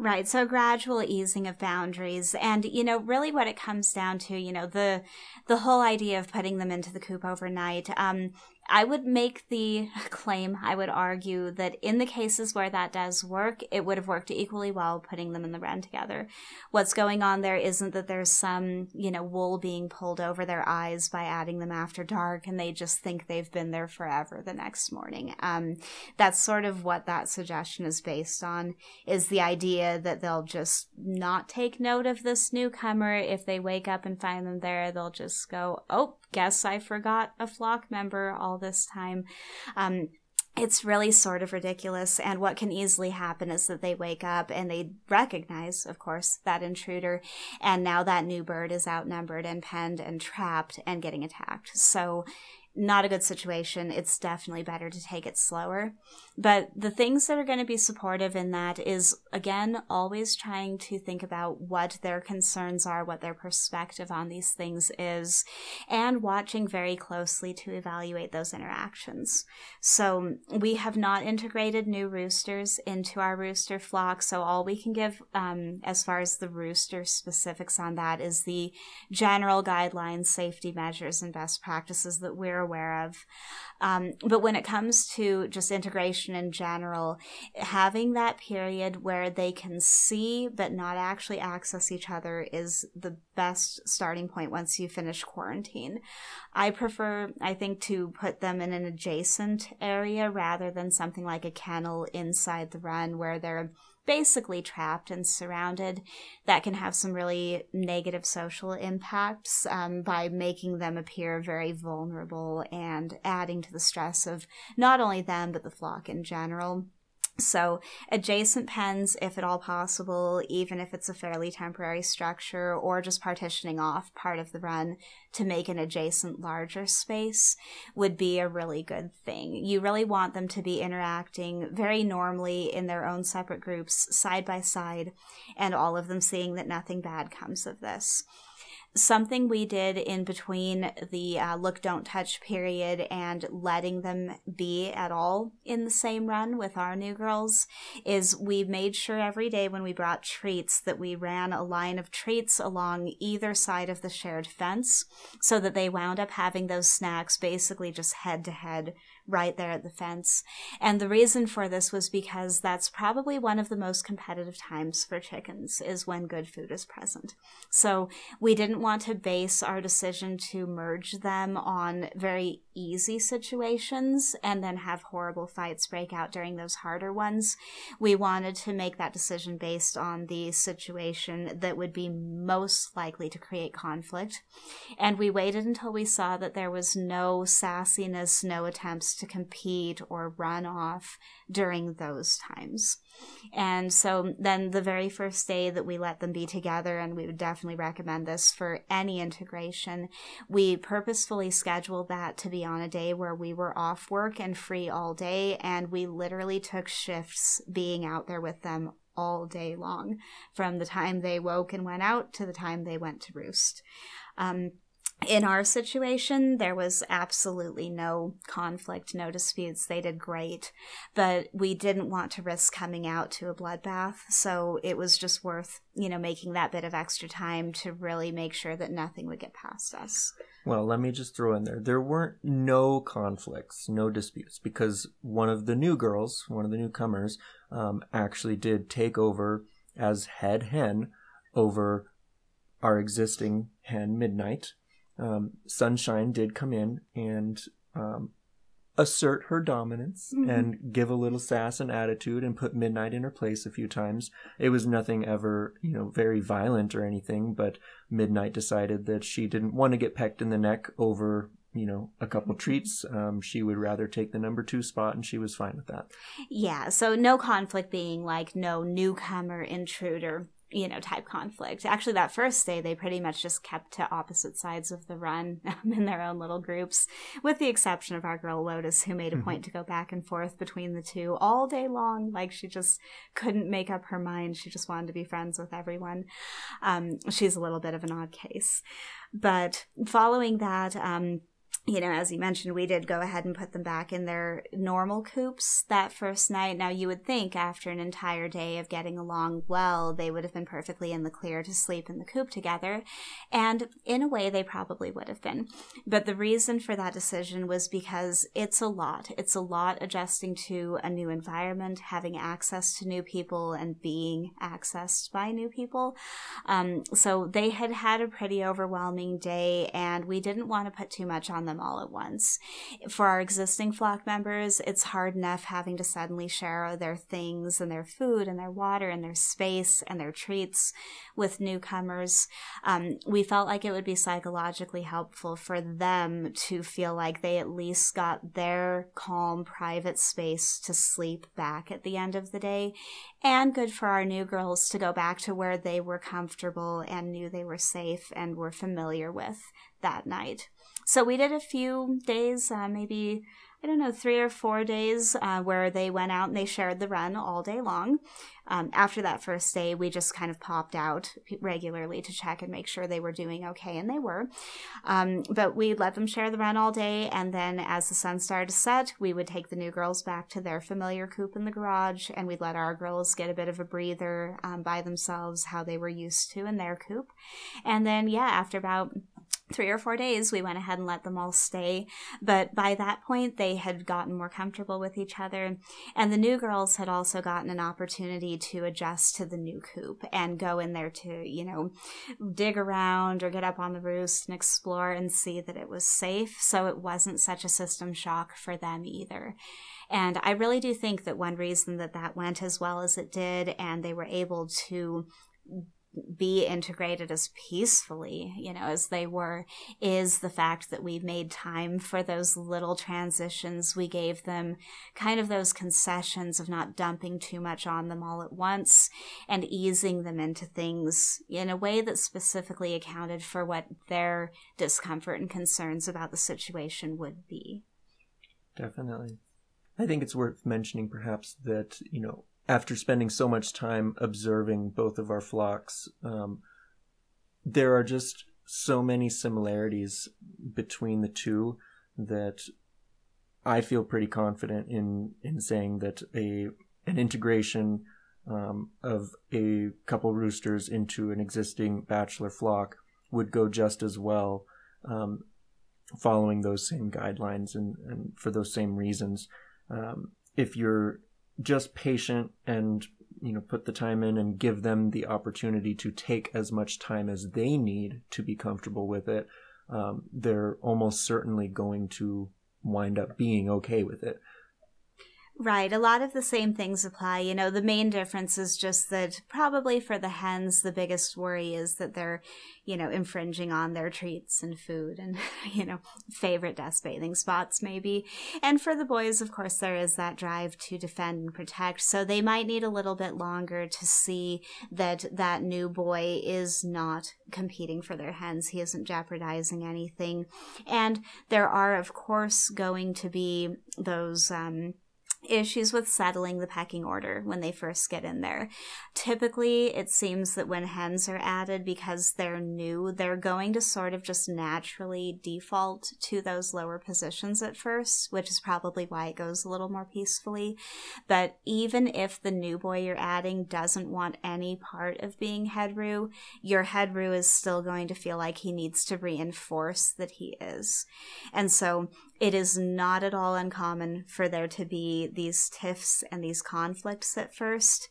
B: Right. So gradual easing of boundaries. And, you know, really what it comes down to, you know, the, the whole idea of putting them into the coop overnight. Um, I would make the claim, I would argue that in the cases where that does work, it would have worked equally well putting them in the run together. What's going on there isn't that there's some, you know, wool being pulled over their eyes by adding them after dark and they just think they've been there forever the next morning. Um, that's sort of what that suggestion is based on, is the idea that they'll just not take note of this newcomer. If they wake up and find them there, they'll just go, oh, guess I forgot a flock member all this time. Um, it's really sort of ridiculous. And what can easily happen is that they wake up and they recognize, of course, that intruder. And now that new bird is outnumbered and penned and trapped and getting attacked. So not a good situation. It's definitely better to take it slower. But the things that are going to be supportive in that is, again, always trying to think about what their concerns are, what their perspective on these things is, and watching very closely to evaluate those interactions. So we have not integrated new roosters into our rooster flock. So all we can give, um, as far as the rooster specifics on that is the general guidelines, safety measures, and best practices that we're aware of. Um, but when it comes to just integration in general, having that period where they can see but not actually access each other is the best starting point once you finish quarantine. I prefer, I think, to put them in an adjacent area rather than something like a kennel inside the run where they're basically trapped and surrounded, that can have some really negative social impacts um, by making them appear very vulnerable and adding to the stress of not only them, but the flock in general. So, adjacent pens, if at all possible, even if it's a fairly temporary structure, or just partitioning off part of the run to make an adjacent larger space, would be a really good thing. You really want them to be interacting very normally in their own separate groups, side by side, and all of them seeing that nothing bad comes of this something we did in between the uh, look don't touch period and letting them be at all in the same run with our new girls is we made sure every day when we brought treats that we ran a line of treats along either side of the shared fence so that they wound up having those snacks basically just head to head right there at the fence. And the reason for this was because that's probably one of the most competitive times for chickens is when good food is present. So we didn't want to base our decision to merge them on very easy situations and then have horrible fights break out during those harder ones. We wanted to make that decision based on the situation that would be most likely to create conflict. And we waited until we saw that there was no sassiness, no attempts to compete or run off during those times. And so then the very first day that we let them be together, and we would definitely recommend this for any integration, we purposefully scheduled that to be on a day where we were off work and free all day. And we literally took shifts being out there with them all day long from the time they woke and went out to the time they went to roost. Um, in our situation, there was absolutely no conflict, no disputes. They did great, but we didn't want to risk coming out to a bloodbath. So it was just worth, you know, making that bit of extra time to really make sure that nothing would get past us.
A: Well, let me just throw in there. There weren't no conflicts, no disputes, because one of the new girls, one of the newcomers, um, actually did take over as head hen over our existing hen, Midnight um, Sunshine did come in and um, assert her dominance mm-hmm. and give a little sass and attitude and put Midnight in her place a few times. It was nothing ever, you know, very violent or anything, but Midnight decided that she didn't want to get pecked in the neck over you know, a couple treats. Um, she would rather take the number two spot, and she was fine with that.
B: Yeah, so no conflict being like no newcomer intruder you know, type conflict. Actually, that first day, they pretty much just kept to opposite sides of the run um, in their own little groups, with the exception of our girl Lotus, who made a point to go back and forth between the two all day long. Like she just couldn't make up her mind. She just wanted to be friends with everyone. Um, she's a little bit of an odd case. But following that, um, you know, as you mentioned, we did go ahead and put them back in their normal coops that first night. Now, you would think after an entire day of getting along well, they would have been perfectly in the clear to sleep in the coop together. And in a way, they probably would have been. But the reason for that decision was because it's a lot. It's a lot adjusting to a new environment, having access to new people, and being accessed by new people. Um, so they had had a pretty overwhelming day, and we didn't want to put too much on them them all at once. For our existing flock members, it's hard enough having to suddenly share their things and their food and their water and their space and their treats with newcomers. Um, we felt like it would be psychologically helpful for them to feel like they at least got their calm, private space to sleep back at the end of the day, and good for our new girls to go back to where they were comfortable and knew they were safe and were familiar with that night. So we did a few days, uh, maybe, I don't know, three or four days uh, where they went out and they shared the run all day long. Um, after that first day, we just kind of popped out regularly to check and make sure they were doing okay, and they were. Um, but we let them share the run all day, and then as the sun started to set, we would take the new girls back to their familiar coop in the garage, and we'd let our girls get a bit of a breather um, by themselves, how they were used to in their coop. And then, yeah, after about three or four days, we went ahead and let them all stay. But by that point, they had gotten more comfortable with each other. And the new girls had also gotten an opportunity to adjust to the new coop and go in there to, you know, dig around or get up on the roost and explore and see that it was safe. So it wasn't such a system shock for them either. And I really do think that one reason that that went as well as it did and they were able to be integrated as peacefully, you know, as they were, is the fact that we made time for those little transitions. We gave them kind of those concessions of not dumping too much on them all at once and easing them into things in a way that specifically accounted for what their discomfort and concerns about the situation would be.
A: Definitely. I think it's worth mentioning perhaps that, you know, after spending so much time observing both of our flocks, um, there are just so many similarities between the two that I feel pretty confident in in saying that a an integration um, of a couple roosters into an existing bachelor flock would go just as well, um, following those same guidelines and, and for those same reasons. Um, if you're just patient and you know put the time in and give them the opportunity to take as much time as they need to be comfortable with it um, they're almost certainly going to wind up being okay with it
B: Right. A lot of the same things apply. You know, the main difference is just that probably for the hens, the biggest worry is that they're, you know, infringing on their treats and food and, you know, favorite dust bathing spots maybe. And for the boys, of course, there is that drive to defend and protect. So they might need a little bit longer to see that that new boy is not competing for their hens. He isn't jeopardizing anything. And there are, of course, going to be those, um, issues with settling the pecking order when they first get in there. Typically, it seems that when hens are added because they're new, they're going to sort of just naturally default to those lower positions at first, which is probably why it goes a little more peacefully. But even if the new boy you're adding doesn't want any part of being head roo, your head roo is still going to feel like he needs to reinforce that he is. And so it is not at all uncommon for there to be these tiffs and these conflicts at first.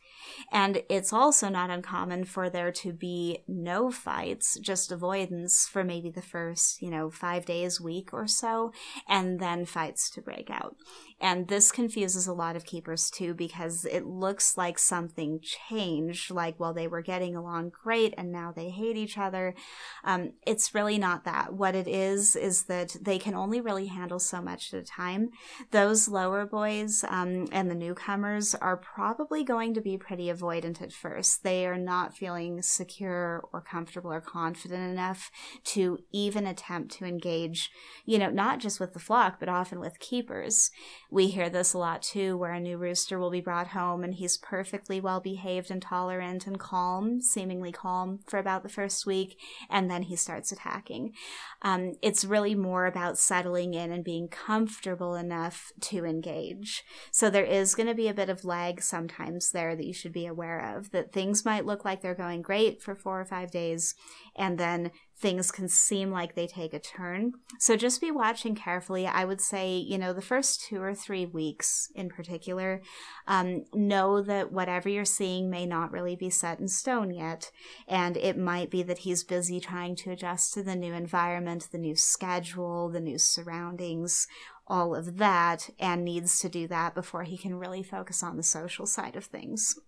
B: And it's also not uncommon for there to be no fights, just avoidance for maybe the first, you know, five days, week or so, and then fights to break out. And this confuses a lot of keepers too because it looks like something changed, like, well, they were getting along great and now they hate each other. Um, it's really not that. What it is, is that they can only really handle so much at a time. Those lower boys um, and the newcomers are probably going to be pretty avoidant at first. They are not feeling secure or comfortable or confident enough to even attempt to engage, you know, not just with the flock, but often with keepers. We hear this a lot too, where a new rooster will be brought home and he's perfectly well behaved and tolerant and calm, seemingly calm for about the first week, and then he starts attacking. Um, it's really more about settling in and being comfortable enough to engage. So there is going to be a bit of lag sometimes there that you should be aware of, that things might look like they're going great for four or five days, and then things can seem like they take a turn. So just be watching carefully. I would say, you know, the first two or three weeks in particular, um, know that whatever you're seeing may not really be set in stone yet. And it might be that he's busy trying to adjust to the new environment, the new schedule, the new surroundings, all of that, and needs to do that before he can really focus on the social side of things.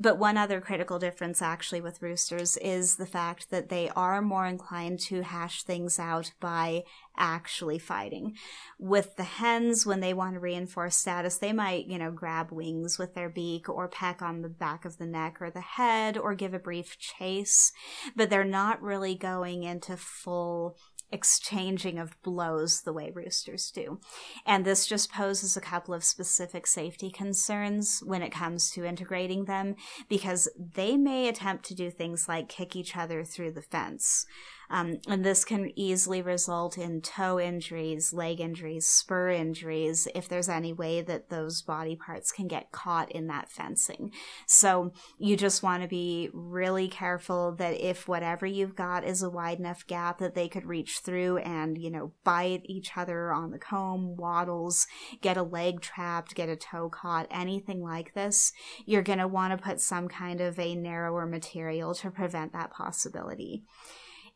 B: But one other critical difference actually with roosters is the fact that they are more inclined to hash things out by actually fighting. With the hens, when they want to reinforce status, they might, you know, grab wings with their beak or peck on the back of the neck or the head or give a brief chase, but they're not really going into full exchanging of blows the way roosters do. And this just poses a couple of specific safety concerns when it comes to integrating them because they may attempt to do things like kick each other through the fence. Um, and this can easily result in toe injuries, leg injuries, spur injuries, if there's any way that those body parts can get caught in that fencing. So you just want to be really careful that if whatever you've got is a wide enough gap that they could reach through and, you know, bite each other on the comb, wattles, get a leg trapped, get a toe caught, anything like this, you're going to want to put some kind of a narrower material to prevent that possibility.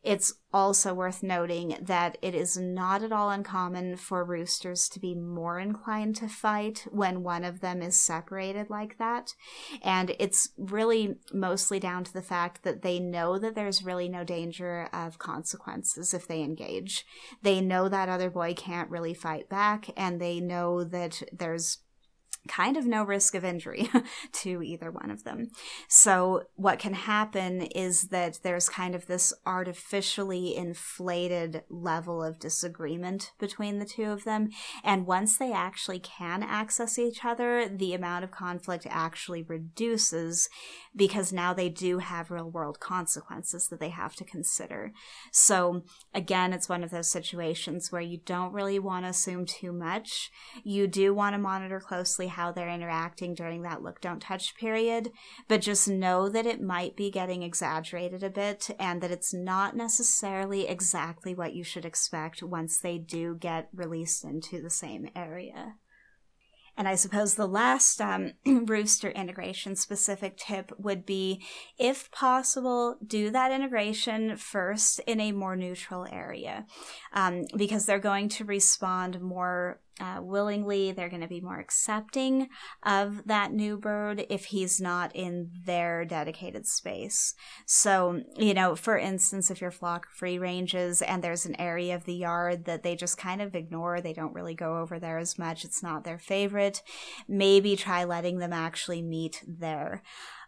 B: It's also worth noting that it is not at all uncommon for roosters to be more inclined to fight when one of them is separated like that. And it's really mostly down to the fact that they know that there's really no danger of consequences if they engage. They know that other boy can't really fight back, and they know that there's kind of no risk of injury to either one of them. So what can happen is that there's kind of this artificially inflated level of disagreement between the two of them. And once they actually can access each other, the amount of conflict actually reduces because now they do have real world consequences that they have to consider. So again, it's one of those situations where you don't really want to assume too much. You do want to monitor closely how they're interacting during that look don't touch period, but just know that it might be getting exaggerated a bit and that it's not necessarily exactly what you should expect once they do get released into the same area. And I suppose the last um, Rooster integration specific tip would be if possible, do that integration first in a more neutral area um, because they're going to respond more uh, willingly. They're going to be more accepting of that new bird if he's not in their dedicated space. So, you know, for instance, if your flock free ranges and there's an area of the yard that they just kind of ignore, they don't really go over there as much, it's not their favorite, maybe try letting them actually meet there.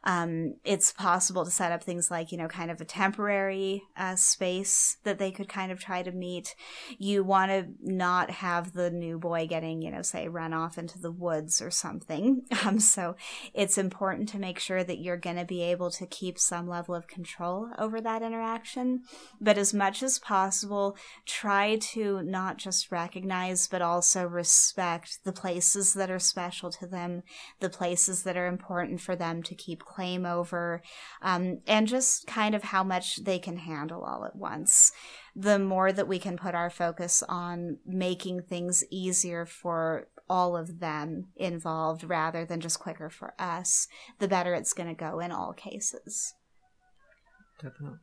B: Um, it's possible to set up things like, you know, kind of a temporary uh, space that they could kind of try to meet. You want to not have the new boy getting, you know, say run off into the woods or something. Um, so it's important to make sure that you're going to be able to keep some level of control over that interaction. But as much as possible, try to not just recognize, but also respect the places that are special to them, the places that are important for them to keep claim over, um, and just kind of how much they can handle all at once. The more that we can put our focus on making things easier for all of them involved rather than just quicker for us, the better it's going to go in all cases.
A: Definitely.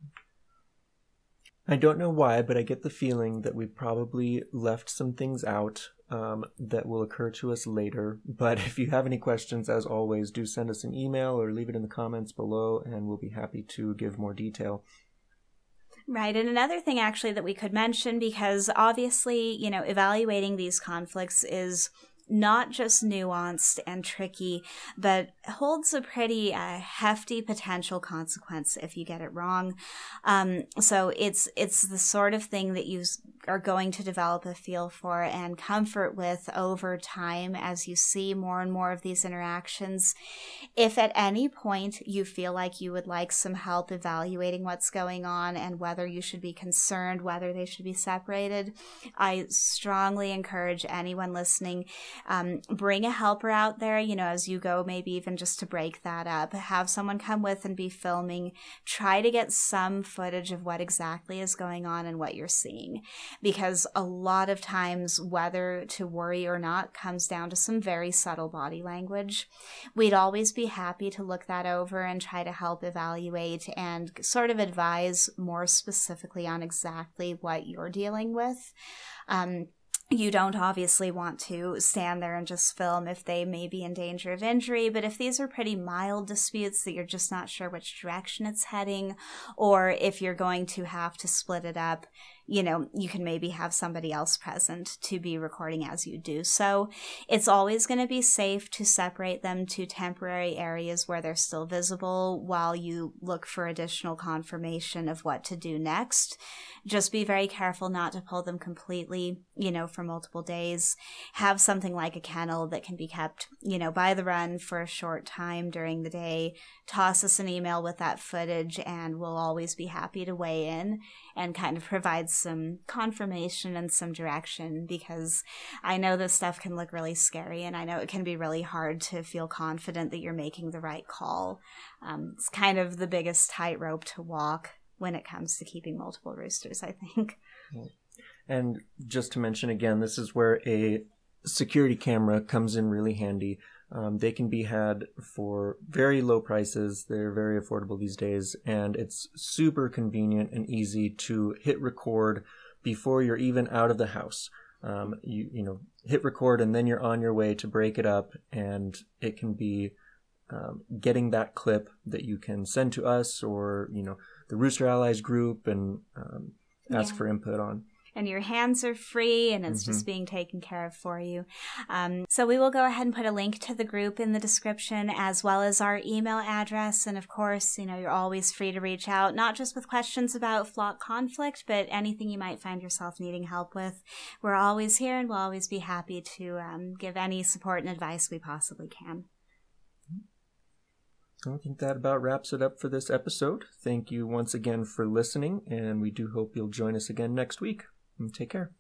A: I don't know why, but I get the feeling that we probably left some things out um, that will occur to us later. But if you have any questions, as always, do send us an email or leave it in the comments below, and we'll be happy to give more detail.
B: Right. And another thing, actually, that we could mention, because obviously, you know, evaluating these conflicts is not just nuanced and tricky, but holds a pretty uh, hefty potential consequence if you get it wrong. Um, so it's it's the sort of thing that you are going to develop a feel for and comfort with over time as you see more and more of these interactions. If at any point you feel like you would like some help evaluating what's going on and whether you should be concerned, whether they should be separated, I strongly encourage anyone listening um, bring a helper out there, you know, as you go, maybe even just to break that up. Have someone come with and be filming. Try to get some footage of what exactly is going on and what you're seeing. Because a lot of times, whether to worry or not comes down to some very subtle body language. We'd always be happy to look that over and try to help evaluate and sort of advise more specifically on exactly what you're dealing with. Um, you don't obviously want to stand there and just film if they may be in danger of injury, but if these are pretty mild disputes that you're just not sure which direction it's heading, or if you're going to have to split it up, you know, you can maybe have somebody else present to be recording as you do so. It's always going to be safe to separate them to temporary areas where they're still visible while you look for additional confirmation of what to do next. Just be very careful not to pull them completely, you know, for multiple days. Have something like a kennel that can be kept, you know, by the run for a short time during the day. Toss us an email with that footage and we'll always be happy to weigh in and kind of provide some confirmation and some direction because I know this stuff can look really scary and I know it can be really hard to feel confident that you're making the right call. Um, it's kind of the biggest tightrope to walk when it comes to keeping multiple roosters, I think.
A: And just to mention again, this is where a security camera comes in really handy. Um, they can be had for very low prices. They're very affordable these days, and it's super convenient and easy to hit record before you're even out of the house. Um, you you know hit record and then you're on your way to break it up, and it can be um, getting that clip that you can send to us or you know the Rooster Allies group and um, ask yeah. for input on
B: and your hands are free and it's mm-hmm. just being taken care of for you. Um, so we will go ahead and put a link to the group in the description as well as our email address. And of course, you know, you're always free to reach out, not just with questions about flock conflict, but anything you might find yourself needing help with. We're always here and we'll always be happy to um, give any support and advice we possibly can.
A: I think that about wraps it up for this episode. Thank you once again for listening, and we do hope you'll join us again next week. Mm, take care.